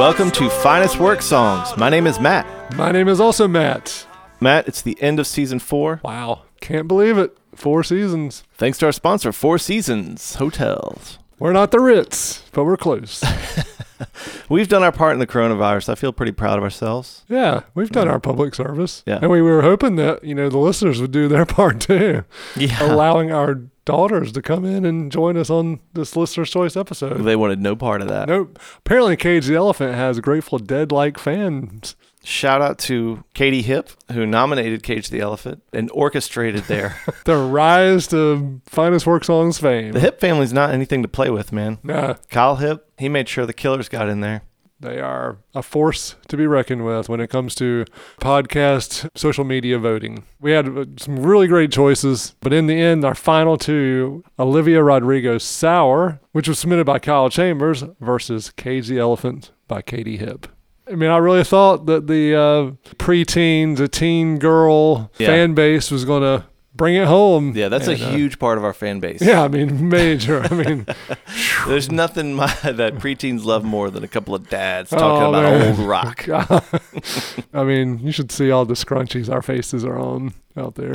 Welcome to Finest Work Songs. My name is Matt. My name is also Matt. Matt, it's the end of season four. Wow. Can't believe it. Four seasons. Thanks to our sponsor, Four Seasons Hotels. We're not the Ritz, but we're close. We've done our part in the coronavirus. I feel pretty proud of ourselves. yeah, we've done our public service. Yeah. And we were hoping that, you know, the listeners would do their part too, Yeah. allowing our daughters to come in and join us on this listener's choice episode. They wanted no part of that. Nope. Apparently, Cage the Elephant has Grateful Dead like fans. Shout out to Katie Hip, who nominated Cage the Elephant and orchestrated their. The rise to finest work songs fame. the Hip family's not anything to play with, man. Nah, Kyle Hip, he made sure the killers got in there. They are a force to be reckoned with when it comes to podcast social media voting. We had some really great choices, but in the end, our final two Olivia Rodrigo's Sour, which was submitted by Kyle Chambers, versus Cage the Elephant by Katie Hip. I mean, I really thought that the uh, preteens, a teen girl Yeah. fan base was going to bring it home. Yeah, that's And, a uh, huge part of our fan base. Yeah, I mean, major. I mean, There's nothing my, that preteens love more than a couple of dads talking Oh, about man. old rock. I mean, you should see all the scrunchies our faces are on out there.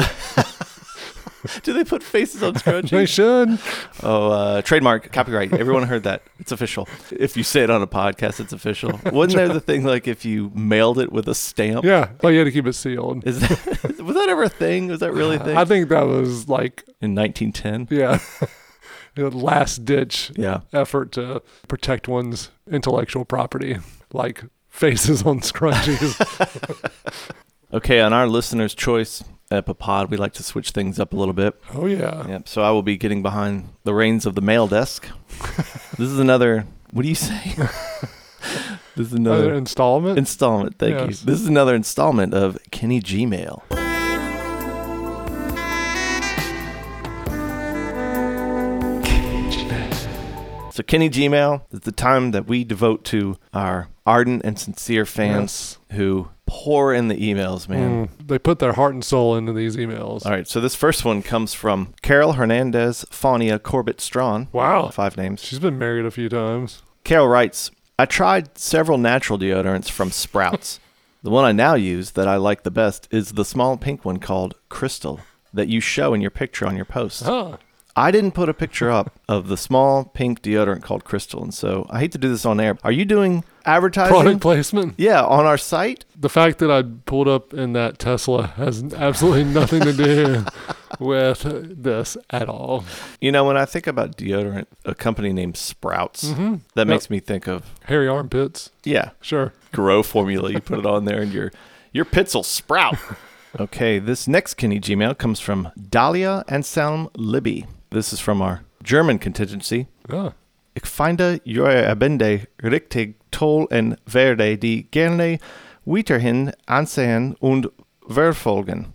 Do they put faces on scrunchies? they should. oh, uh, trademark, copyright. Everyone heard that. It's official. If you say it on a podcast, it's official. Wasn't there the thing like if you mailed it with a stamp? Yeah, but you had to keep it sealed. Is that, was that ever a thing? Was that really a thing? I think that was like, In 1910? yeah, the last ditch Yeah. effort to protect one's intellectual property, like faces on scrunchies. Okay, on our listener's choice epipod, we like to switch things up a little bit. oh yeah, Yep. So I will be getting behind the reins of the mail desk. this is another. What do you say? this is another another installment. installment. Thank Yes. you. This is another installment of Kenny Gmail. So Kenny Gmail is the time that we devote to our ardent and sincere fans who pour in the emails, man. Mm, they put their heart and soul into these emails. All right, so this first one comes from Carol Hernandez Faunia Corbett Strawn. Wow, Five names. she's been married a few times. Carol writes, I tried several natural deodorants from Sprouts. the one I now use that I like the best is the small pink one called Crystal that you show in your picture on your post. Huh. I didn't put a picture up of the small pink deodorant called Crystal, and so I hate to do this on air. Are you doing advertising? Product placement. Yeah, on our site? The fact that I pulled up in that Tesla has absolutely nothing to do with this at all. You know, when I think about deodorant, a company named Sprouts, Mm-hmm. that makes me think of, Hairy armpits. yeah, Sure. grow formula. You put it on there and your your pits will sprout. okay, this next Kenny Gmail comes from Dahlia Anselm Libby. This is from our German contingency. Ah, Ich finde eure Abende richtig toll und werde die gerne weiterhin ansehen und verfolgen.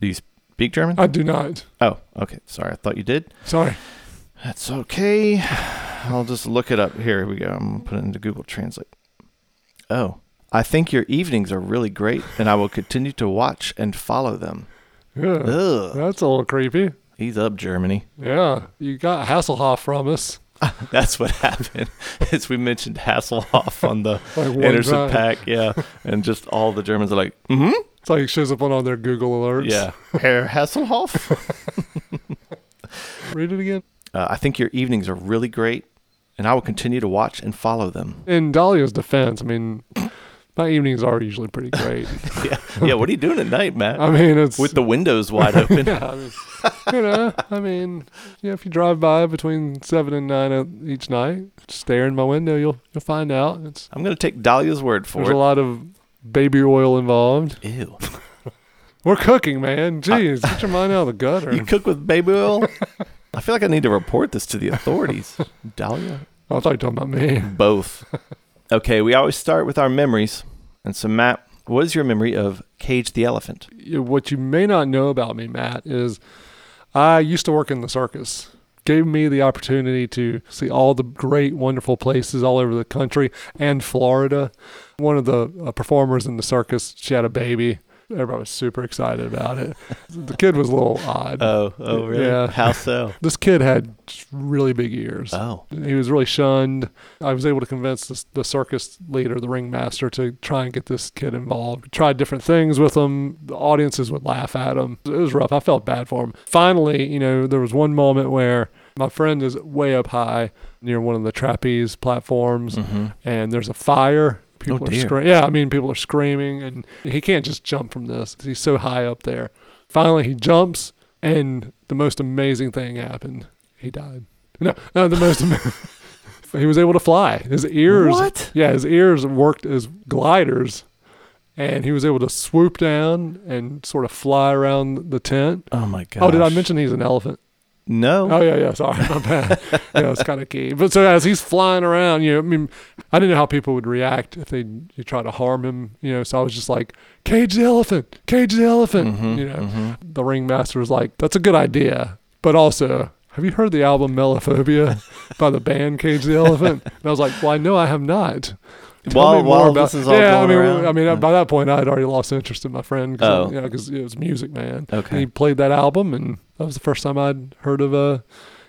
Do you speak German? I do not. Oh, okay. Sorry, I thought you did. Sorry. That's okay. I'll just look it up. Here we go. I'm going to put it into Google Translate. Oh, I think your evenings are really great, and I will continue to watch and follow them. Yeah. Ugh. That's a little creepy. He's up, Germany. Yeah. You got Hasselhoff from us. That's what happened. As we mentioned Hasselhoff on the Like Anderson .Paak, yeah, and just all the Germans are like, mm-hmm, It's like it shows up on all their Google alerts. yeah, Herr Hasselhoff. Read it again. uh, I think your evenings are really great, and I will continue to watch and follow them. In Dahlia's defense, I mean, my evenings are usually pretty great. yeah, yeah. What are you doing at night, Matt? I mean, it's With the windows wide open. yeah, I mean, you know, I mean, yeah, if you drive by between seven and nine each night, stare in my window, you'll you'll find out. It's I'm gonna take Dahlia's word for there's it. There's a lot of baby oil involved. Ew. We're cooking, man. Jeez, get your mind out of the gutter. You cook with baby oil? I feel like I need to report this to the authorities. Dahlia? I thought you were talking about me. Both. Okay, we always start with our memories. And so, Matt, what is your memory of Cage the Elephant? What you may not know about me, Matt, is I used to work in the circus. Gave me the opportunity to see all the great, wonderful places all over the country and Florida. One of the uh, performers in the circus, she had a baby. Everybody was super excited about it. the kid was a little odd. Oh, oh, really? Yeah. How so? this kid had really big ears. Oh, He was really shunned. I was able to convince the, the circus leader, the ringmaster, to try and get this kid involved. Tried different things with him. The audiences would laugh at him. It was rough. I felt bad for him. Finally, you know, there was one moment where my friend is way up high near one of the trapeze platforms, mm-hmm. and there's a fire. People Oh, are screaming. Yeah, I mean, people are screaming, and he can't just jump from this. He's so high up there. Finally, he jumps, and the most amazing thing happened. He died. No, no, the most. he was able to fly. His ears. What? Yeah, his ears worked as gliders, and he was able to swoop down and sort of fly around the tent. Oh my god. Oh, did I mention he's an elephant? No. Oh yeah, yeah. Sorry, my bad. yeah, it's kind of key. But so as he's flying around, you know, I mean, I didn't know how people would react if they you try to harm him. You know, so I was just like, cage the elephant, cage the elephant. Mhm, You know, mhm. the ringmaster was like, that's a good idea, but also. Have you heard the album Melophobia by the band Cage the Elephant? And I was like, well, I know I have not. While- while about this is all yeah, I mean, around? I mean, Yeah. by that point, I had already lost interest in my friend. Cause Oh. You know, because it was Music Man. Okay. And he played that album, and that was the first time I'd heard of uh,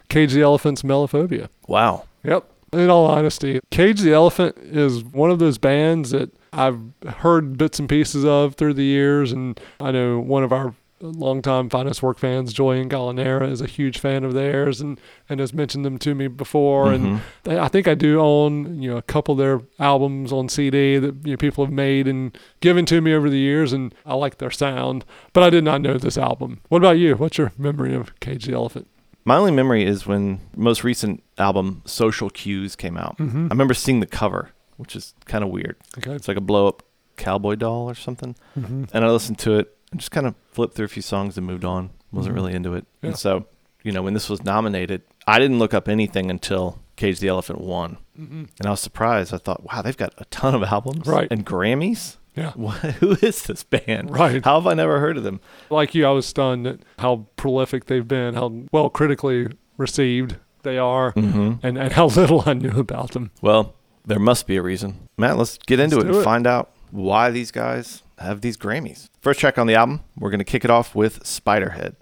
Cage the Elephant's Melophobia. Wow. Yep. In all honesty, Cage the Elephant is one of those bands that I've heard bits and pieces of through the years, and I know one of our longtime finest work fans, Julian Gallinera, is a huge fan of theirs, and and has mentioned them to me before, and Mhm. they- I think I do own you know a couple of their albums on CD that you know, people have made and given to me over the years, and I like their sound. But I did not know this album. What about you? What's your memory of Cage the Elephant? My only memory is when most recent album Social Cues came out. Mm-hmm. I remember seeing the cover, which is kind of weird. Okay. It's like a blow up cowboy doll or something. Mm-hmm. And I listened to it just kind of flipped through a few songs and moved on. Wasn't Mhm. really into it. Yeah. And so, you know, when this was nominated, I didn't look up anything until Cage the Elephant won. Mm-hmm. And I was surprised. I thought, wow, they've got a ton of albums Right. and Grammys. Yeah. What, who is this band? Right. How have I never heard of them? Like you, I was stunned at how prolific they've been, how well critically received they are, Mm-hmm. and, and how little I knew about them. Well, there must be a reason. Matt, let's get into Let's it and it. find out why these guys have these Grammys. First track on the album, we're going to kick it off with Spiderhead.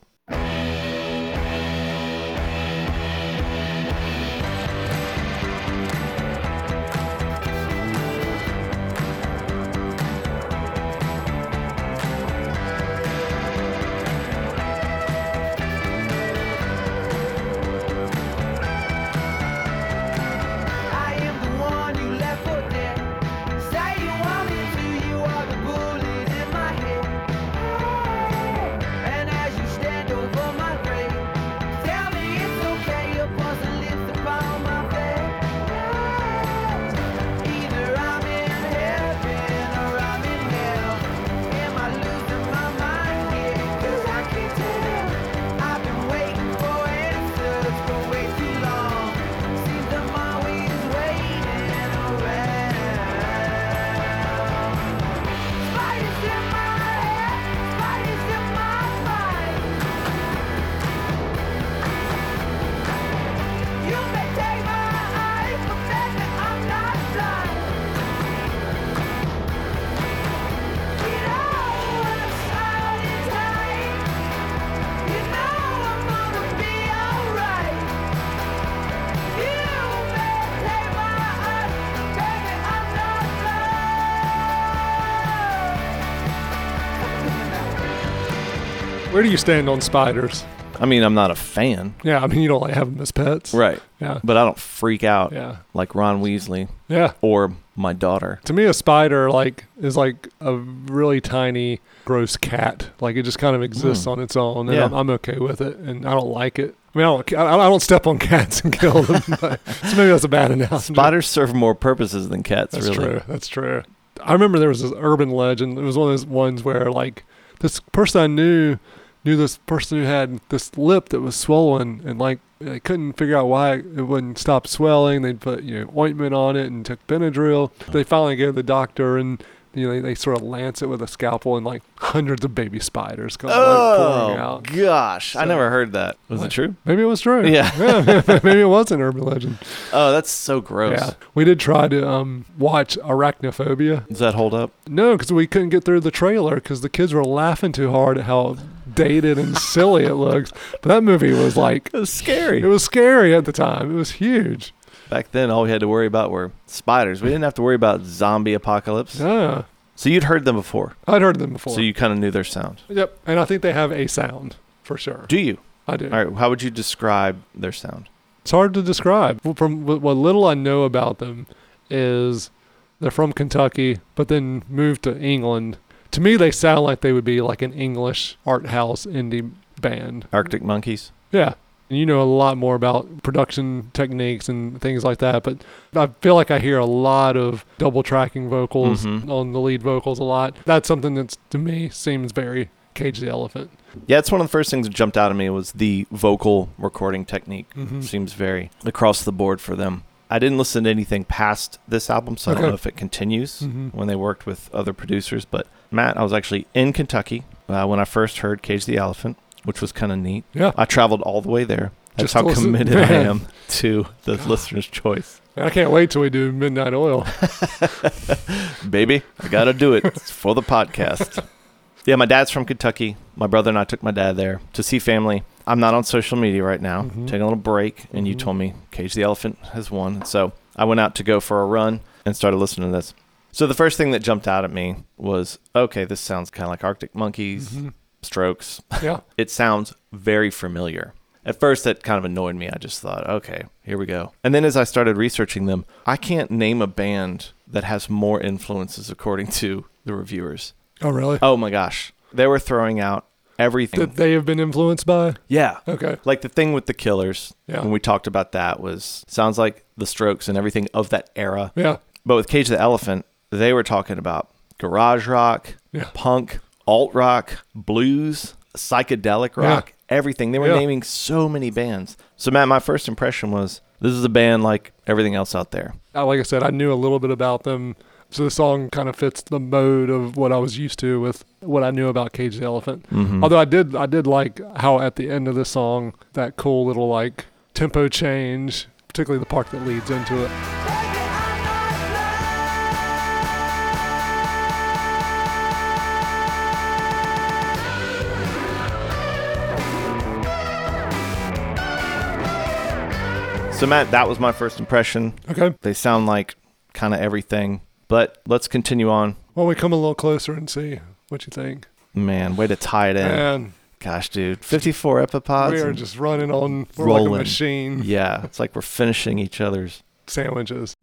Where do you stand on spiders? I mean, I'm not a fan, Yeah, I mean, you don't like have them as pets. right? Yeah. But I don't freak out Yeah. like Ron Weasley Yeah. or my daughter. To me, a spider like is like a really tiny, gross cat. Like it just kind of exists Mm. on its own, and Yeah. I'm, I'm okay with it. And I don't like it. I mean, I don't, I I don't step on cats and kill them. But, so maybe that's a bad analogy. Spiders serve more purposes than cats, That's really. true. That's true. I remember there was this urban legend. It was one of those ones where like this person I knew knew this person who had this lip that was swollen and like they couldn't figure out why it wouldn't stop swelling. They'd put you know ointment on it and took Benadryl. They finally go to the doctor and You know, they, they sort of lance it with a scalpel and like hundreds of baby spiders come like, pouring Oh out. gosh, I never heard that. Was it true? Maybe it was true. Yeah. maybe it was an urban legend. Oh, that's so gross. Yeah. We did try to um, watch Arachnophobia. Does that hold up? No, because we couldn't get through the trailer because the kids were laughing too hard at how dated and silly it looks. But that movie was like, It was scary. it was scary at the time. It was huge. Back then, all we had to worry about were spiders. We didn't have to worry about zombie apocalypse. Yeah. So you'd heard them before, I'd heard them before. so you kind of knew their sound. yep. And I think they have a sound for sure. Do you? I do. All right. How would you describe their sound? It's hard to describe. From what what little I know about them is they're from Kentucky, but then moved to England. To me, they sound like they would be like an English art house indie band. Arctic Monkeys. Yeah. And you know a lot more about production techniques and things like that, but I feel like I hear a lot of double tracking vocals Mhm. on the lead vocals a lot. That's something that's to me seems very Cage the Elephant. Yeah, it's one of the first things that jumped out at me was the vocal recording technique. Mhm. Seems very across the board for them. I didn't listen to anything past this album, so I don't know if it continues Mhm. when they worked with other producers. But Matt, I was actually in Kentucky uh, when I first heard Cage the Elephant, which was kind of neat. Yeah. I traveled all the way there. That's Just how listen- committed I am to the listener's choice. I can't wait till we do Midnight Oil. Baby, I got to do it It's for the podcast. Yeah, my dad's from Kentucky. My brother and I took my dad there to see family. I'm not on social media right now, Mhm. taking a little break, and you Mhm. told me Cage the Elephant has won. So I went out to go for a run and started listening to this. So the first thing that jumped out at me was okay, this sounds kind of like Arctic Monkeys, Mhm. Strokes. Yeah. It sounds very familiar. At first, that kind of annoyed me. I just thought, okay, here we go. And then as I started researching them, I can't name a band that has more influences according to the reviewers. Oh, really? Oh my gosh. They were throwing out everything. That they have been influenced by? yeah. Okay. Like the thing with the Killers, Yeah. when we talked about that, was sounds like the Strokes and everything of that era. Yeah. But with Cage the Elephant, they were talking about garage rock, Yeah. punk, alt rock, blues, psychedelic Yeah. rock, everything. They were Yeah. naming so many bands. So, Matt, my first impression was this is a band like everything else out there. Like I said, I knew a little bit about them. So the song kind of fits the mode of what I was used to with what I knew about Cage the Elephant. Mhm. Although I did, I did like how at the end of the song that cool little like tempo change, particularly the part that leads into it. So, Matt, that was my first impression. Okay. They sound like kind of everything. But let's continue on. Well, we come a little closer and see what you think. Man, way to tie it in. And Gosh, dude. 54 epipods. we are just running on we're like a rolling. machine yeah, it's like we're finishing each other's. sandwiches.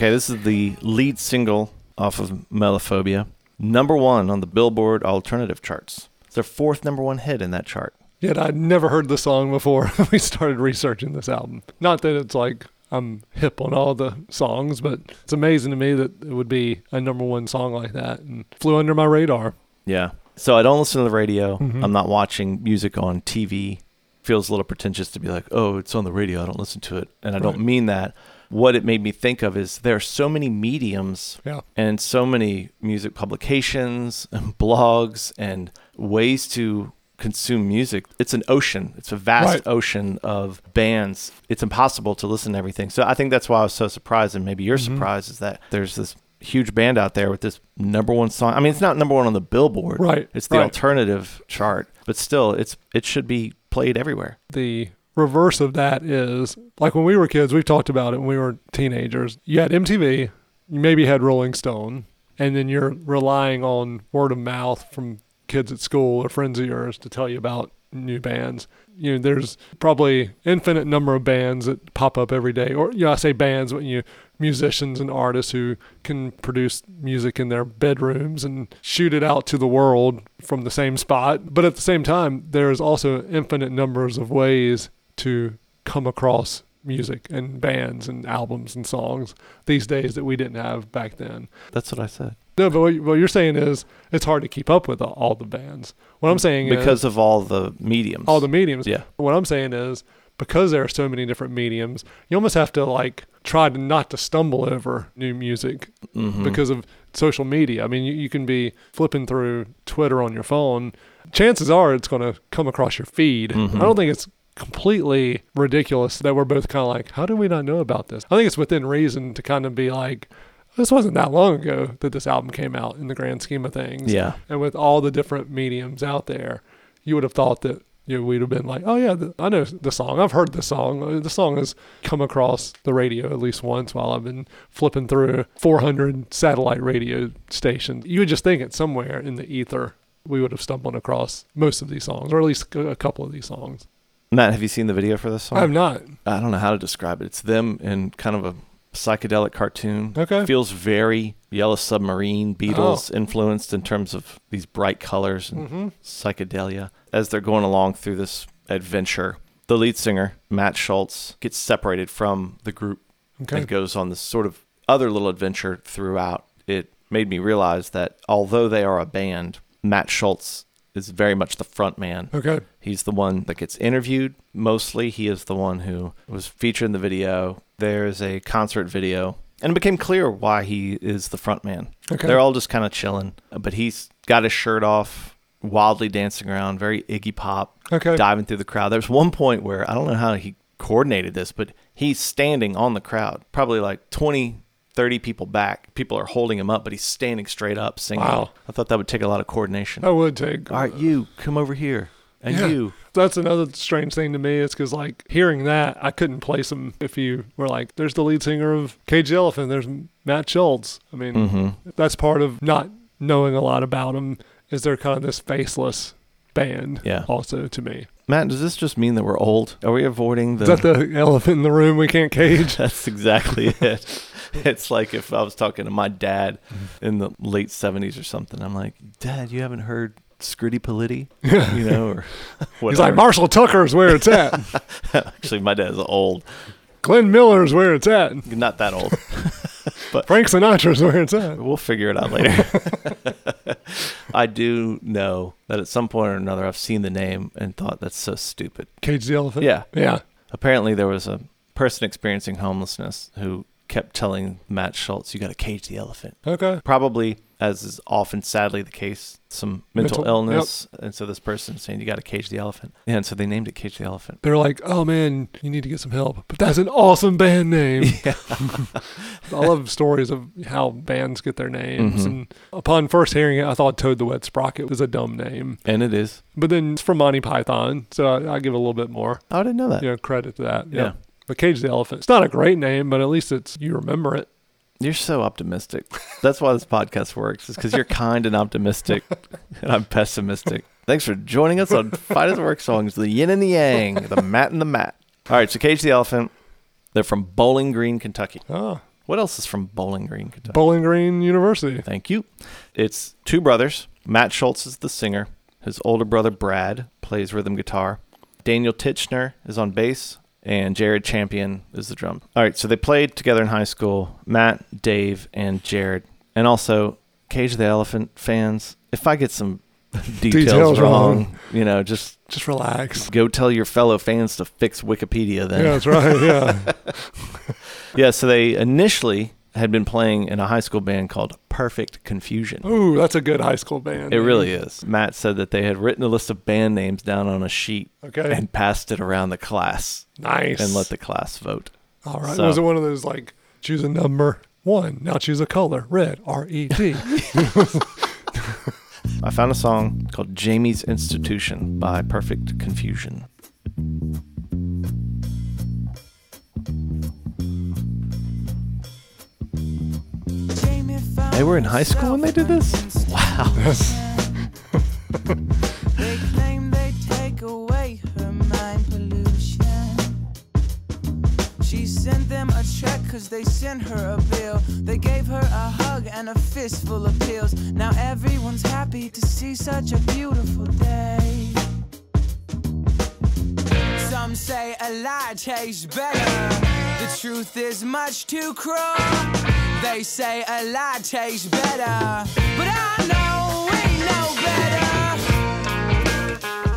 Okay, this is the lead single off of Melophobia. Number one on the Billboard alternative charts. It's their fourth number one hit in that chart. Yet I'd never heard the song before we started researching this album. Not that it's like I'm hip on all the songs, but it's amazing to me that it would be a number one song like that and flew under my radar. Yeah. So I don't listen to the radio. Mhm. I'm not watching music on TV. Feels a little pretentious to be like, oh, it's on the radio. I don't listen to it. And I don't mean that. What it made me think of is there are so many mediums Yeah. and so many music publications and blogs and ways to consume music. It's an ocean. It's a vast Right. ocean of bands. It's impossible to listen to everything. So I think that's why I was so surprised, and maybe you're Mhm. surprised, is that there's this huge band out there with this number one song. I mean, it's not number one on the Billboard. Right, It's the right. alternative chart, but still, it's it should be played everywhere. the reverse of that is like when we were kids, we've talked about it when we were teenagers. You had MTV, you maybe had Rolling Stone, and then you're relying on word of mouth from kids at school or friends of yours to tell you about new bands. You know, there's probably infinite number of bands that pop up every day, or you know, I say bands, but you musicians and artists who can produce music in their bedrooms and shoot it out to the world from the same spot. But at the same time, there's also infinite numbers of ways to come across music and bands and albums and songs these days that we didn't have back then. That's what I said. No, but what, what you're saying is it's hard to keep up with all, the bands. What I'm saying is Because is of all the mediums. all the mediums. Yeah. What I'm saying is because there are so many different mediums, you almost have to like try to not to stumble over new music Mhm. because of social media. I mean, you, you can be flipping through Twitter on your phone. Chances are it's going to come across your feed. Mhm. I don't think it's completely ridiculous that we're both kind of like, how do we not know about this? I think it's within reason to kind of be like, this wasn't that long ago that this album came out in the grand scheme of things. Yeah. And with all the different mediums out there, you would have thought that you know, we'd have been like, oh yeah, th- I know the song. I've heard the song. Uh, The song has come across the radio at least once while I've been flipping through 400 satellite radio stations. You would just think it somewhere in the ether we would have stumbled across most of these songs, or at least a couple of these songs. Matt, have you seen the video for this song? I have not. I don't know how to describe it. It's them in kind of a psychedelic cartoon. Okay. Feels very Yellow Submarine, Beatles influenced in terms of these bright colors and Mm-hmm. psychedelia. As they're going along through this adventure, the lead singer, Matt Schultz, gets separated from the group Okay. and goes on this sort of other little adventure throughout. It made me realize that although they are a band, Matt Schultz is very much the front man. Okay. He's the one that gets interviewed. Mostly, he is the one who was featured in the video. There's a concert video, and it became clear why he is the front man. Okay. They're all just kind of chilling, but he's got his shirt off, wildly dancing around, very Iggy Pop, Okay. diving through the crowd. There's one point where I don't know how he coordinated this, but he's standing on the crowd, probably like 20, 30 people back. People are holding him up, but he's standing straight up singing. Wow. I thought that would take a lot of coordination. I would take. All right, you come over here, and Yeah. you. That's another strange thing to me. Is because like hearing that, I couldn't place him if you were like, "There's the lead singer of Cage Elephant." There's Matt Schultz. I mean, Mm-hmm. that's part of not knowing a lot about him. Is they're kind of this faceless band? Yeah. Also, to me, Matt, does this just mean that we're old? Are we avoiding the? is that the elephant in the room we can't cage? That's exactly it. It's like if I was talking to my dad mm-hmm. in the late '70s or something. I'm like, Dad, you haven't heard Scritti Politti, you know, or whatever. He's like Marshall Tucker's where it's at. Actually, my dad's old, Glenn Miller's where it's at. not that old. Frank Sinatra's where it's at. We'll figure it out later. I do know that at some point or another, I've seen the name and thought that's so stupid. Cage the elephant. Yeah. Yeah. Apparently, there was a person experiencing homelessness who kept telling Matt Schultz, "You got to cage the elephant." Okay. Probably, as is often sadly the case, some mental, Mental- illness, and so this person is saying, "You got to cage the elephant." Yeah, and so they named it "Cage the Elephant." They're like, oh man, you need to get some help. But that's an awesome band name. I love stories of how bands get their names. Mhm. And upon first hearing it, I thought Toad the Wet Sprocket was a dumb name. And it is. But then it's from Monty Python, so I, I give a little bit more Oh, I didn't know that. you know, credit to that. Yeah. But Cage the Elephant, it's not a great name, but at least it's you remember it. You're so optimistic. That's why this podcast works. Is because you're kind and optimistic, and I'm pessimistic. Thanks for joining us on Finest Work songs, the yin and the yang, the Matt and the Matt. All right, so Cage the Elephant. They're from Bowling Green, Kentucky. Oh. What else is from Bowling Green, Kentucky? Bowling Green University. Thank you. It's two brothers. Matt Schultz is the singer. His older brother Brad plays rhythm guitar. Daniel Tichenor is on bass, and Jared Champion is the drum. All right, so they played together in high school. Matt, Dave, and Jared, and also Cage the Elephant fans. If I get some details, Details wrong. wrong. You know, just Just relax. go tell your fellow fans to fix Wikipedia then. Yeah, that's right. Yeah. Yeah, so they initially had been playing in a high school band called Perfect Confusion. Ooh, that's a good high school band. It really is. Matt said that they had written a list of band names down on a sheet Okay. and passed it around the class nice. and let the class vote. All right. so- Was it one of those like choose a number one? Now choose a color. Red. R E D. I found a song called Jamie's Institution by Perfect Confusion. They were in high school when they did this? Wow. They claim they take away her mind pollution. She sent them a check cause they sent her a bill. They gave her a hug and a fistful of pills. Now everyone's happy to see such a beautiful day. Some say a lie tastes better. The truth is much too cruel. They say a lie tastes better. But I know we know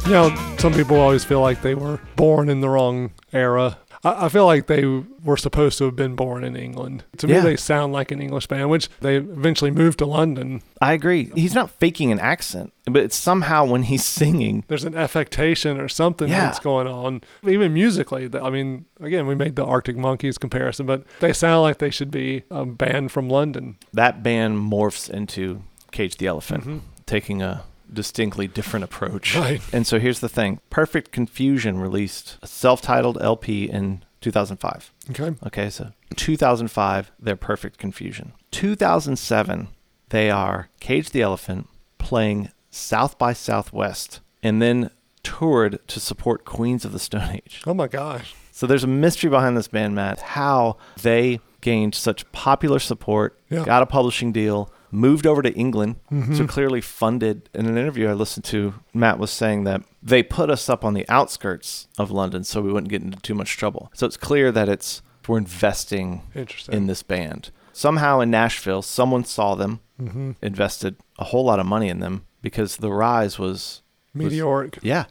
better. You know, some people always feel like they were born in the wrong era. I, I feel like they were supposed to have been born in England. To me, they sound like an English band, which they eventually moved to London. I agree. He's not faking an accent, but it's somehow when he's singing, There's an affectation or something Yeah. that's going on. Even musically, I mean, again, we made the Arctic Monkeys comparison, but they sound like they should be a band from London. that band morphs into Cage the Elephant, mm-hmm. taking a distinctly different approach. Right. And so here's the thing Perfect Confusion released a self titled LP in 2005. Okay. Okay, so 2005, they're Perfect Confusion. 2007, they are Cage the Elephant playing South by Southwest and then toured to support Queens of the Stone Age. Oh my gosh. So there's a mystery behind this band, Matt, how they gained such popular support, Yeah. got a publishing deal, moved over to England, so clearly funded. In an interview I listened to, Matt was saying that they put us up on the outskirts of London so we wouldn't get into too much trouble. So it's clear that it's we're investing in this band. Somehow in Nashville, someone saw them, Mm-hmm. invested a whole lot of money in them because the rise was Meteoric. yeah.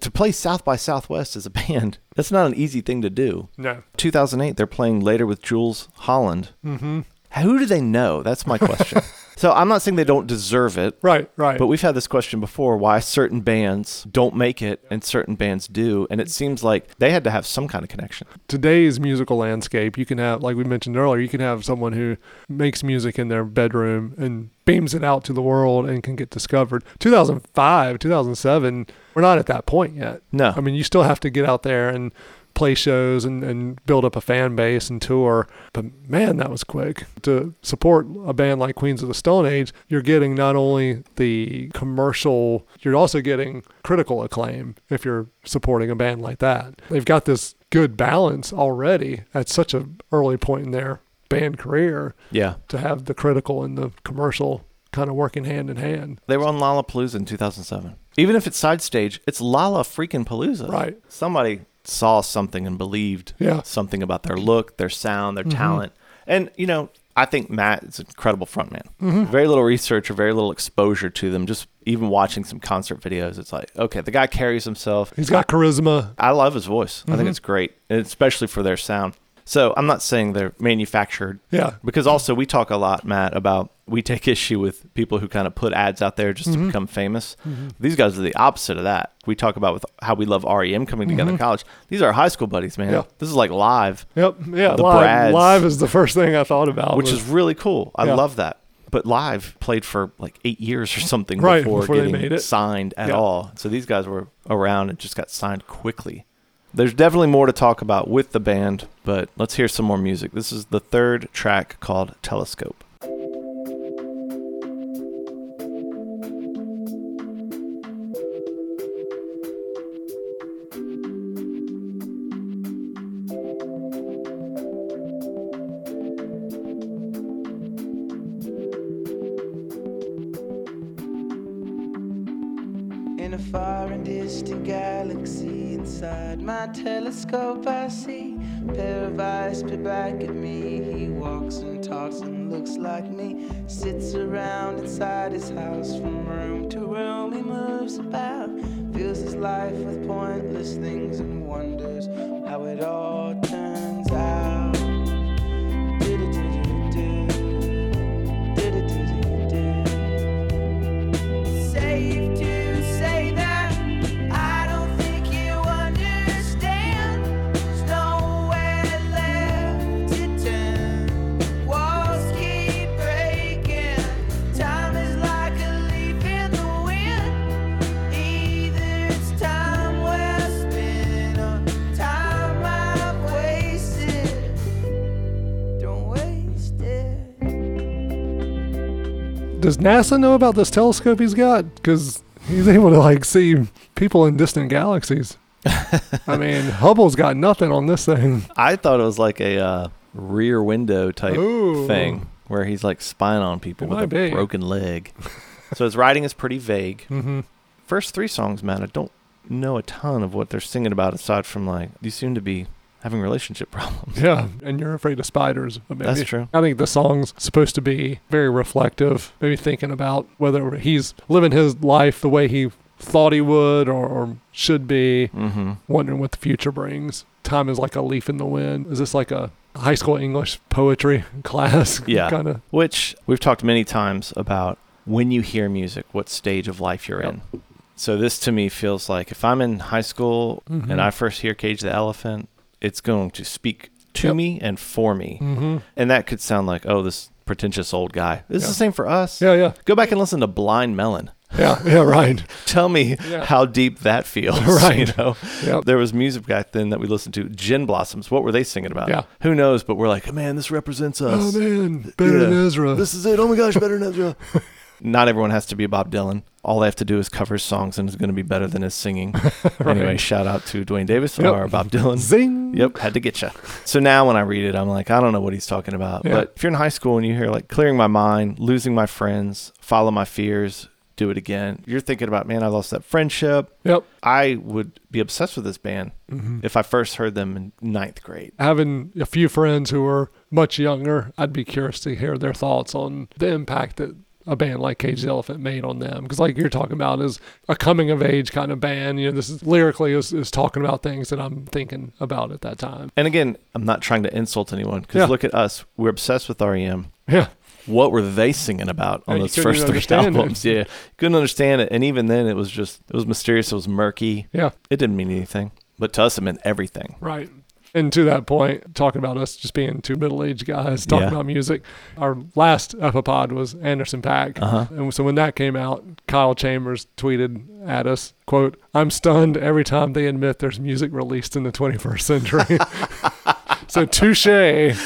To play South by Southwest as a band, that's not an easy thing to do. No. 2008, they're playing later with Jools Holland. Mm-hmm. Who do they know? That's my question. so I'm not saying they don't deserve it, Right, right. but we've had this question before why certain bands don't make it and certain bands do. And it seems like they had to have some kind of connection. today's musical landscape, you can have, like we mentioned earlier, you can have someone who makes music in their bedroom and beams it out to the world and can get discovered. 2005, 2007, we're not at that point yet. No. I mean, you still have to get out there and play shows and, and build up a fan base and tour. But man, that was quick. To support a band like Queens of the Stone Age, you're getting not only the commercial, you're also getting critical acclaim if you're supporting a band like that. They've got this good balance already at such an early point in their band career Yeah. to have the critical and the commercial kind of working hand in hand. They were on Lollapalooza in 2007. Even if it's side stage, it's Lala freaking Palooza. Right. Somebody saw something and believed Yeah. something about their look, their sound, their mm-hmm. talent. And, you know, I think Matt is an incredible frontman. Mm-hmm. Very little research or very little exposure to them. Just even watching some concert videos, it's like, okay, the guy carries himself. He's got charisma. I love his voice. I think mm-hmm. it's great, and especially for their sound. So I'm not saying they're manufactured. Yeah. Because also we talk a lot, Matt, about we take issue with people who kind of put ads out there just to mm-hmm. become famous. Mm-hmm. These guys are the opposite of that. We talk about with how we love REM coming together in mm-hmm. college. These are our high school buddies, man. Yeah. This is like live, Yep. Yeah. The live, Brads. live is the first thing I thought about. which was- is really cool. I Yeah. love that. But live played for like eight years or something Right, before, before getting signed at Yeah. all. So these guys were around and just got signed quickly. There's definitely more to talk about with the band, but let's hear some more music. This is the third track called Telescope. Telescope, I see pair of eyes peer back at me. He walks and talks and looks like me. Sits around inside his house from room to room. He moves about, fills his life with pointless things and wonders how it all turns Does NASA know about this telescope he's got? Because he's able to like see people in distant galaxies. I mean, Hubble's got nothing on this thing. I thought it was like a uh, rear window type Ooh. thing where he's like spying on people It with a be. broken leg. so his writing is pretty vague. hmm First three songs, man, I don't know a ton of what they're singing about aside from like you seem to be having relationship problems. Yeah, and you're afraid of spiders. Maybe, That's true. I think the song's supposed to be very reflective, maybe thinking about whether he's living his life the way he thought he would or, or should be, Mm-hmm. wondering what the future brings. Time is like a leaf in the wind. Is this like a high school English poetry class? Yeah. kind of. Which we've talked many times about when you hear music, what stage of life you're Yep. in. So this to me feels like if I'm in high school Mhm. and I first hear Cage the Elephant, it's going to speak to Yep. me and for me. Mm-hmm. And that could sound like, oh, this pretentious old guy. This is the same for us. Yeah, yeah, Go back and listen to Blind Melon. yeah, yeah. Right. Tell me Yeah. how deep that feels. Right. You know? Yep. There was music back then that we listened to, Gin Blossoms. What were they singing about? Yeah. Who knows? But we're like, man, this represents us. Oh man, better than Ezra. This is it. Oh my gosh, better than Ezra. Not everyone has to be Bob Dylan. All they have to do is cover his songs and it's going to be better than his singing. Anyway, shout out to Dwayne Davis Yep. or Bob Dylan. Zing. Yep, had to get you. So now when I read it, I'm like, I don't know what he's talking about. Yeah. But if you're in high school and you hear like clearing my mind, losing my friends, follow my fears, do it again, you're thinking about, man, I lost that friendship. Yep. I would be obsessed with this band hmm if I first heard them in ninth grade. Having a few friends who are much younger, I'd be curious to hear their thoughts on the impact that a band like Cage the Elephant made on them. Because, like you're talking about, is a coming of age kind of band. You know, this is lyrically is, is talking about things that I'm thinking about at that time. And again, I'm not trying to insult anyone because Yeah. look at us. We're obsessed with REM. Yeah. What were they singing about on Yeah, those first three understand it. albums? Yeah, couldn't understand it. And even then, it was just it was mysterious. It was murky. Yeah. It didn't mean anything. But to us, it meant everything. Right. And to that point, talking about us just being two middle aged guys talking Yeah. about music, our last Epipod was Anderson .Paak. Uh-huh. And so when that came out, Kyle Chambers tweeted at us, quote, I'm stunned every time they admit there's music released in the 21st century. so touche.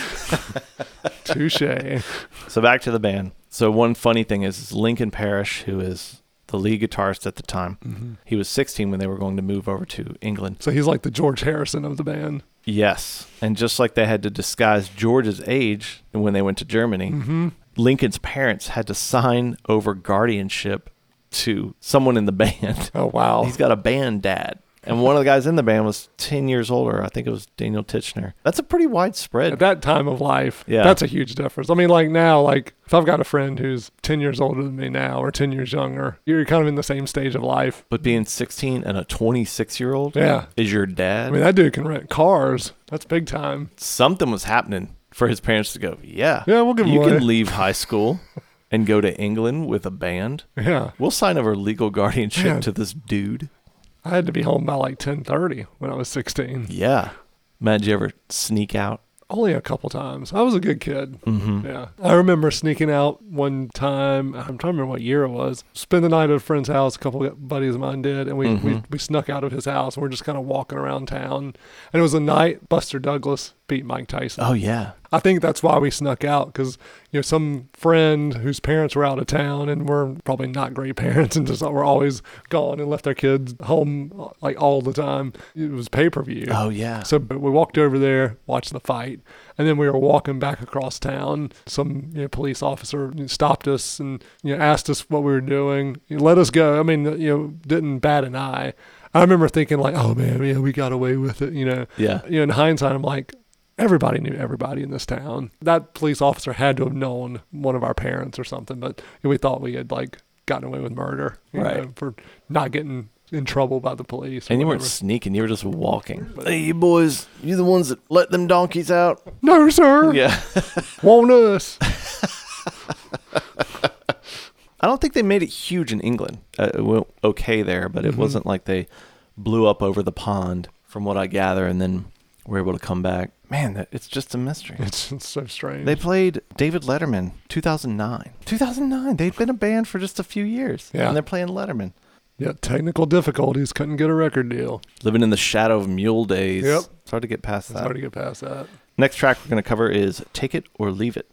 touche. So back to the band. So one funny thing is, is Lincoln Parish, who is the lead guitarist at the time, he was 16 when they were going to move over to England. So he's like the George Harrison of the band. Yes, and just like they had to disguise George's age when they went to Germany, Mm-hmm. Lincoln's parents had to sign over guardianship to someone in the band. Oh, wow. He's got a band dad. And one of the guys in the band was 10 years older. I think it was Daniel Tichenor. That's a pretty widespread At that time of life, Yeah. that's a huge difference. I mean, like now, like if I've got a friend who's 10 years older than me now or 10 years younger, you're kind of in the same stage of life. But being 16 and a 26 year old Yeah. is your dad. I mean, that dude can rent cars. That's big time. something was happening for his parents to go, yeah, Yeah, we'll give him you away. can leave high school and go to England with a band. Yeah. We'll sign over legal guardianship Man. to this dude. I had to be home by like 10:30 when I was 16. Yeah. Matt, did you ever sneak out? Only a couple times. I was a good kid. Mm-hmm. Yeah. I remember sneaking out one time. I'm trying to remember what year it was. Spend the night at a friend's house. A couple of buddies of mine did. And we, we, Mhm. we snuck out of his house. And we're just kind of walking around town. And it was a night Buster Douglas beat Mike Tyson. Oh, yeah. I think that's why we snuck out because you know some friend whose parents were out of town and were probably not great parents and just were always gone and left their kids home uh, like all the time. It was pay per view. Oh, yeah. So but we walked over there, watched the fight, and then we were walking back across town. Some you know, police officer stopped us and you know asked us what we were doing. Know, let us go. I mean, you know, didn't bat an eye. I remember thinking like, oh man, yeah, we got away with it. You know, yeah. you know, in hindsight, I'm like, everybody knew everybody in this town. That police officer had to have known one of our parents or something, but we thought we had like gotten away with murder, you Right. know, for not getting in trouble by the police. or And you weren't sneaking, you were just walking. Hey, you boys, you the ones that let them donkeys out? No, sir. Yeah. Want us? I don't think they made it huge in England. Uh, it went okay there, but it Mhm. wasn't like they blew up over the pond, from what I gather, and then were able to come back. Man, that, it's just a mystery. It's, it's so strange. They played David Letterman 2009. 2009. They'd been a band for just a few years. Yeah. And they're playing Letterman. yeah, technical difficulties couldn't get a record deal. Living in the shadow of mule days. Yep. It's hard to get past It's that. hard to get past that. Next track we're going to cover is Take It or Leave It.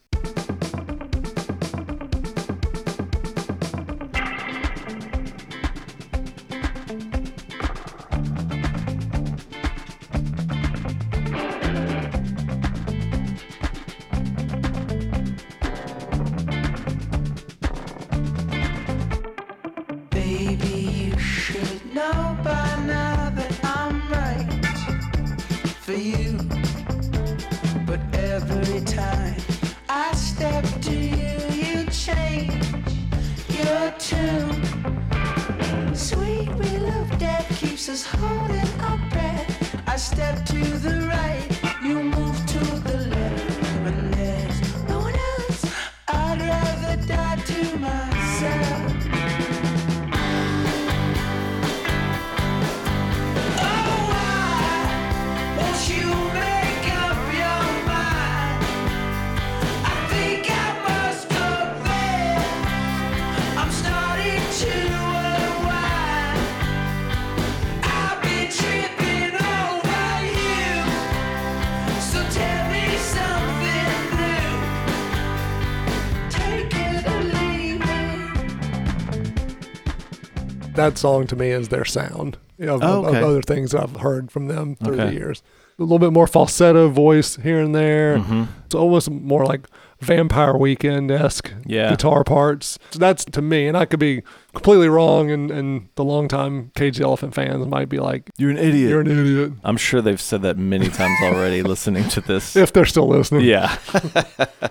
That song to me is their sound you know, of, Oh, okay. of other things I've heard from them through the years. A little bit more falsetto voice here and there. Mm-hmm. It's almost more like Vampire Weekend esque Yeah. guitar parts. So that's to me, and I could be completely wrong, and, and the longtime Cage the Elephant fans might be like, You're an idiot. "You're an idiot," I'm sure they've said that many times already listening to this. if they're still listening. yeah.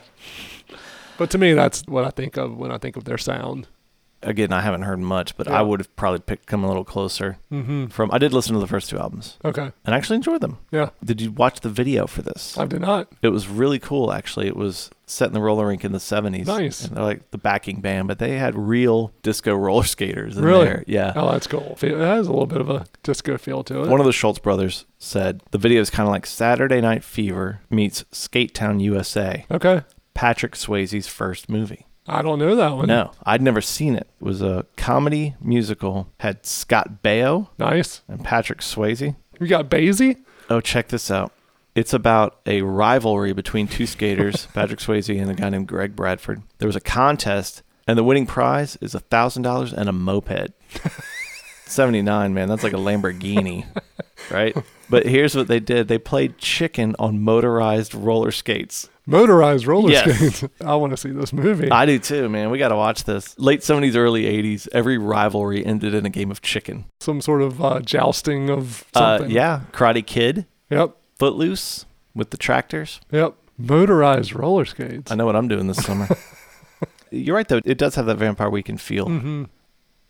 But to me, that's what I think of when I think of their sound. Again, I haven't heard much, but Yeah. I would have probably picked come a little closer Mm-hmm. from I did listen to the first two albums Okay. and I actually enjoyed them. Yeah, Did you watch the video for this? I did not. It was really cool, actually. It was set in the roller rink in the 70s. Nice. And they're like the backing band, but they had real disco roller skaters in Really? there. Yeah. Oh, that's cool. It has a little bit of a disco feel to it. One of the Schultz brothers said the video is kind of like Saturday Night Fever meets Skate Town USA, okay. Patrick Swayze's first movie. I don't know that one. No, I'd never seen it. It was a comedy musical, had Scott Baio Nice. and Patrick Swayze. You got Basie? Oh, check this out. It's about a rivalry between two skaters, Patrick Swayze and a guy named Greg Bradford. There was a contest, and the winning prize is $1,000 and a moped. 79, man. That's like a Lamborghini, right? But here's what they did they played chicken on motorized roller skates. Motorized roller Yes. skates. I want to see this movie. I do too, man. We got to watch this. Late 70s, early 80s, every rivalry ended in a game of chicken. Some sort of uh, jousting of Uh, something. yeah, Karate Kid, Yep. Footloose with the tractors. Yep. Motorized roller skates. I know what I'm doing this summer. You're right, though. It does have that Vampire Weekend feel. Mm-hmm.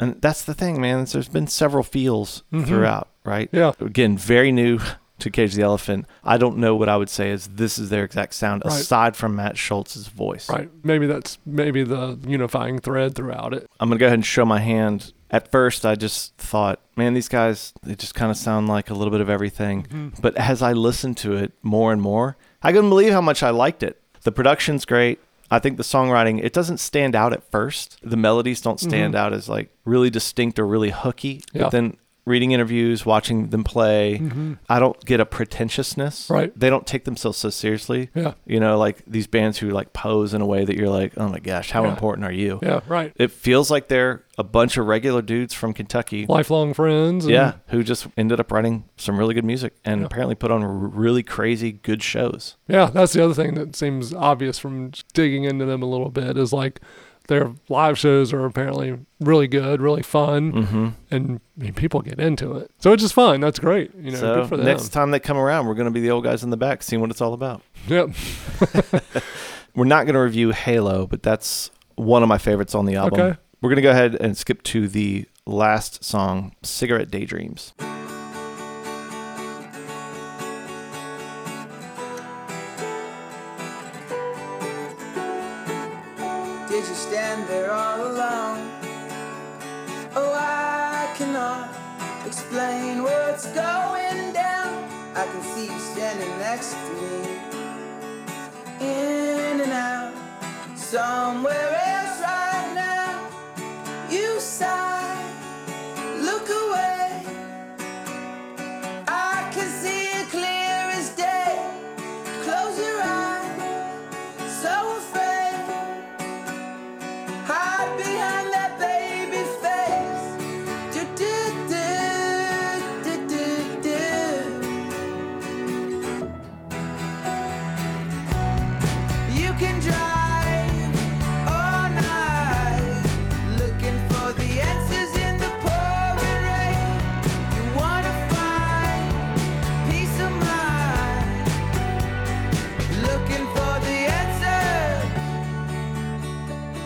And that's the thing, man. There's been several feels Mhm. throughout, right? Yeah. Again, very new to Cage the Elephant. I don't know what I would say is this is their exact sound Right. aside from Matt Schultz's voice. Right. Maybe that's maybe the unifying thread throughout it. I'm going to go ahead and show my hand. At first, I just thought, man, these guys, they just kind of sound like a little bit of everything. Mhm. But as I listened to it more and more, I couldn't believe how much I liked it. The production's great. I think the songwriting, it doesn't stand out at first. The melodies don't stand Mhm. out as like really distinct or really hooky. Yeah. But then reading interviews, watching them play, Mhm. I don't get a pretentiousness. Right. They don't take themselves so seriously. Yeah. You know, like these bands who like pose in a way that you're like, oh my gosh, how Yeah. important are you? Yeah. Right. It feels like they're a bunch of regular dudes from Kentucky. Lifelong friends. and- Yeah, who just ended up writing some really good music and Yeah. apparently put on really crazy good shows. Yeah. That's the other thing that seems obvious from digging into them a little bit is like their live shows are apparently really good, really fun, Mm-hmm. and I mean, people get into it. So it's just fun. That's great. You know, so good for them. next time they come around, we're going to be the old guys in the back, seeing what it's all about. Yep. We're not going to review Halo, but that's one of my favorites on the album. Okay. We're going to go ahead and skip to the last song, Cigarette Daydreams. Next to. In and out, somewhere else right now. You sigh,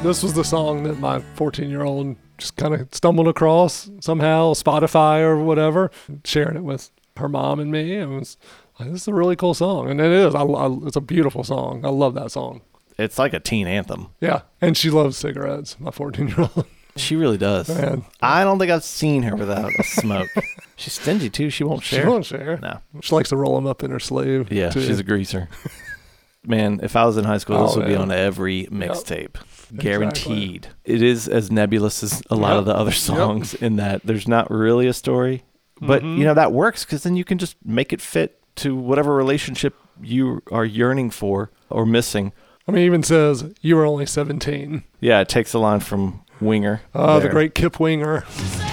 This was the song that my 14 year old just kind of stumbled across somehow, Spotify or whatever, sharing it with her mom and me. And it was like, this is a really cool song. And it is. I, I, it's a beautiful song. I love that song. It's like a teen anthem. Yeah. And she loves cigarettes, my 14 year old. She really does. Man. I don't think I've seen her without a smoke. she's stingy too. She won't share. She won't share. No. She likes to roll them up in her sleeve. Yeah, too. she's a greaser. Man, if I was in high school, this Oh, would be on every mixtape. Guaranteed. It is as nebulous as a lot Yep. of the other songs in that there's not really a story. But, Mhm. you know, that works because then you can just make it fit to whatever relationship you are yearning for or missing. I mean, it even says, You were only 17. Yeah, it takes a line from Winger. Oh, the great Kip Winger.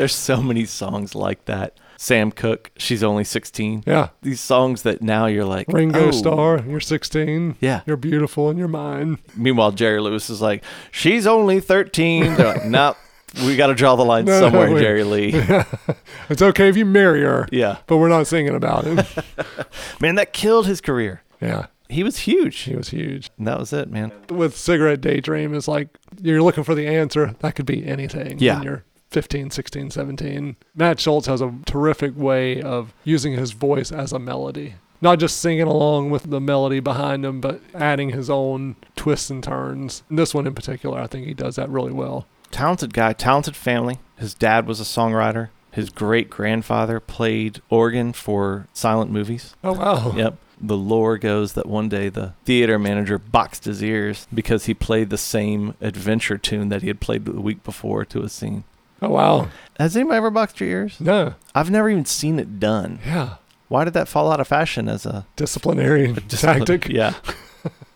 There's so many songs like that. Sam Cooke, she's only 16. Yeah. These songs that now you're like, Ringo oh. Starr, you're 16. Yeah. You're beautiful in your mind. Meanwhile, Jerry Lewis is like, she's only 13. They're like, nope, we got to draw the line No, somewhere, wait. Jerry Lee. It's okay if you marry her, Yeah. but we're not singing about it. Man, that killed his career. yeah. He was huge. He was huge. And that was it, man. With Cigarette Daydream, is like you're looking for the answer. That could be anything. Yeah. When you're 15, 16, 17. Matt Schultz has a terrific way of using his voice as a melody. Not just singing along with the melody behind him, but adding his own twists and turns. And this one in particular, I think he does that really well. Talented guy, talented family. His dad was a songwriter. His great grandfather played organ for silent movies. Oh, wow. Yep. The lore goes that one day the theater manager boxed his ears because he played the same adventure tune that he had played the week before to a scene. Oh, wow. Has anybody ever boxed your ears? No. I've never even seen it done. Yeah. Why did that fall out of fashion as a Disciplinary discipline? tactic. Yeah.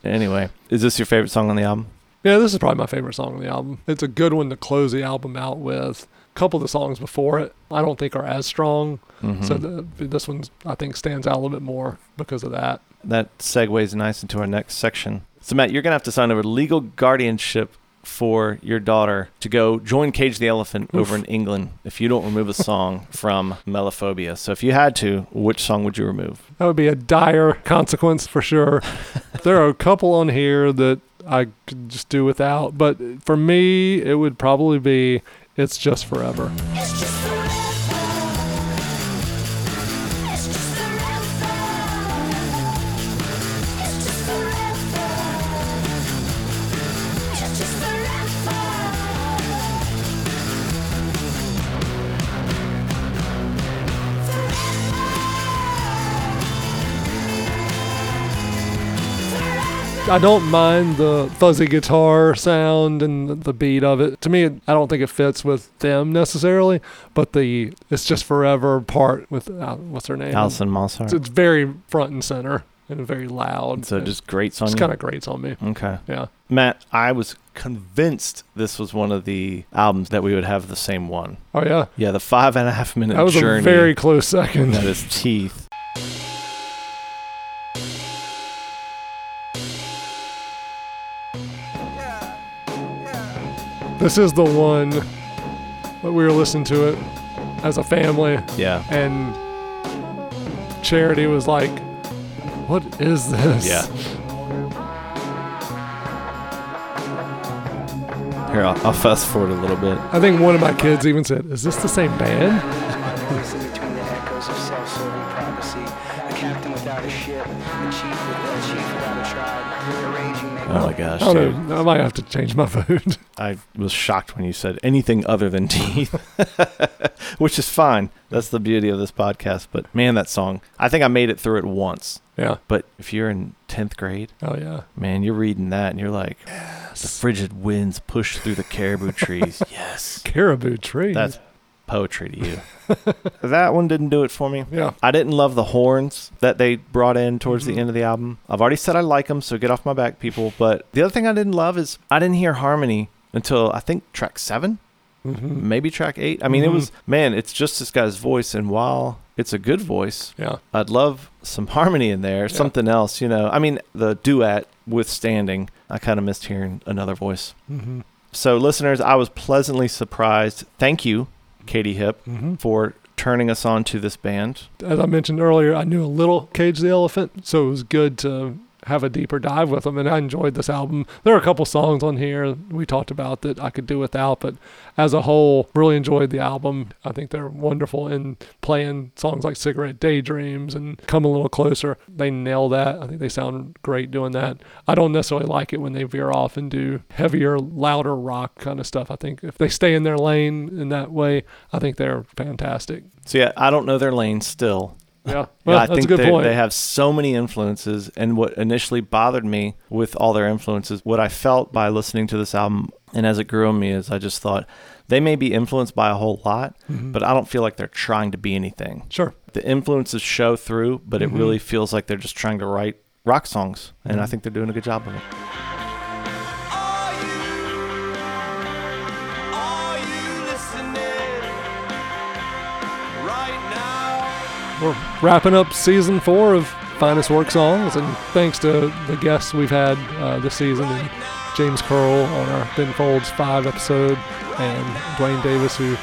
anyway, is this your favorite song on the album? Yeah, this is probably my favorite song on the album. It's a good one to close the album out with. A couple of the songs before it, I don't think are as strong. Mhm. So the, this one, I think, stands out a little bit more because of that. that segues nice into our next section. So, Matt, you're going to have to sign over legal guardianship for your daughter to go join Cage the Elephant Oof. over in England if you don't remove a song from Melophobia. So, if you had to, which song would you remove? That would be a dire consequence for sure. there are a couple on here that I could just do without, but for me, it would probably be "It's Just Forever." It's just I don't mind the fuzzy guitar sound and the beat of it. To me, I don't think it fits with them necessarily, but the "It's Just Forever" part with uh, what's her name? Alison Mosshart. It's, it's very front and center. and very loud. So It- just great on it's kind of grates on me. okay. Yeah. Matt, I was convinced this was one of the albums that we would have the same one. Oh yeah, Yeah, the five and a half minute that was journey. a very close second. that is teeth. This is the one that we were listening to it as a family, Yeah. and Charity was like, "What is this?" Yeah. Here, I'll, I'll fast forward a little bit. I think one of my kids even said, "Is this the same band?" Oh my gosh. Oh, I know. I might have to change my vote. I was shocked when you said anything other than teeth, which is fine. That's the beauty of this podcast. But man, that song, I think I made it through it once. yeah. But if you're in 10th grade, Oh yeah. man, you're reading that and you're like, the frigid winds push through the caribou trees. yes. Caribou tree. That's poetry to you. that one didn't do it for me. yeah. I didn't love the horns that they brought in towards Mhm. the end of the album. I've already said I like them, so get off my back, people. But the other thing I didn't love is I didn't hear harmony until I think track seven, hmm maybe track eight. I mean, it Mhm. was, man, it's just this guy's voice. And while it's a good voice, Yeah. I'd love some harmony in there, something else, you know. I mean, the duet withstanding, I kind of missed hearing another voice. hmm So, listeners, I was pleasantly surprised. Thank you, Katie Hip, hmm for turning us on to this band. As I mentioned earlier, I knew a little Cage the Elephant, so it was good to have a deeper dive with them, and I enjoyed this album. There are a couple songs on here we talked about that I could do without, but as a whole, really enjoyed the album. I think they're wonderful in playing songs like Cigarette Daydreams and Come a Little Closer. They nail that. I think they sound great doing that. I don't necessarily like it when they veer off and do heavier, louder rock kind of stuff. I think if they stay in their lane in that way, I think they're fantastic. So, yeah, I don't know their lane still. Yeah, well, yeah, I think they, they have so many influences. And what initially bothered me with all their influences, what I felt by listening to this album and as it grew on me is I just thought they may be influenced by a whole lot, Mhm. but I don't feel like they're trying to be anything. sure. The influences show through, but Mhm. it really feels like they're just trying to write rock songs. And I Mhm. think they're doing a good job of it. We're wrapping up season four of Finest Work Songs, and thanks to the guests we've had uh, this season, and James Curl on our Ben Folds five episode, and Dwayne Davis who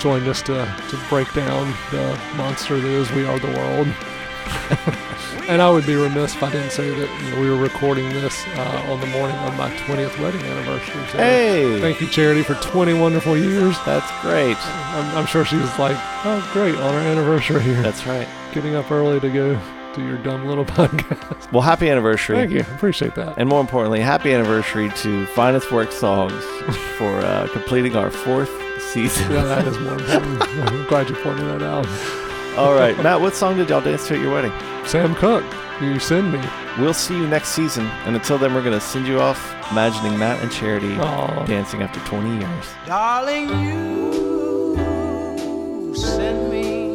joined us to, to break down the monster that is We Are the World. and I would be remiss if I didn't say that you know, we were recording this uh, on the morning of my 20th wedding anniversary. So Hey, Thank you, Charity, for 20 wonderful years. that's great. I'm, I'm sure she was like, oh, great, on our anniversary here That's right. getting up early to go do your dumb little podcast. Well, happy anniversary. Thank you. Appreciate that. And more importantly, happy anniversary to Finest Work Songs for uh, completing our fourth season. yeah, that is more important. I'm glad you pointed that out. All right, Matt, what song did y'all dance to at your wedding? Sam Cooke, you send me. We'll see you next season. And until then, we're going to send you off imagining Matt and Charity Aw. dancing after 20 years. Darling, you send me.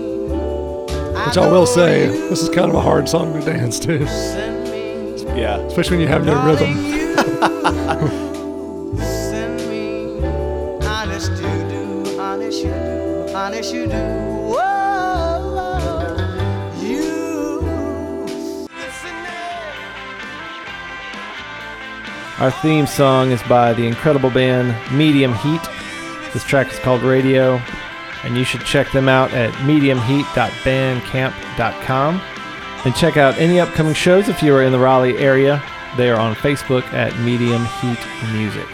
Which I will say, this is kind of a hard song to dance to, Send me. Yeah. especially when you have no Darling, rhythm. you send me. Honest you do, honest you do, honest you do, Our theme song is by the incredible band Medium Heat. This track is called Radio, and you should check them out at mediumheat.bandcamp.com. And check out any upcoming shows if you are in the Raleigh area. They are on Facebook at Medium Heat Music.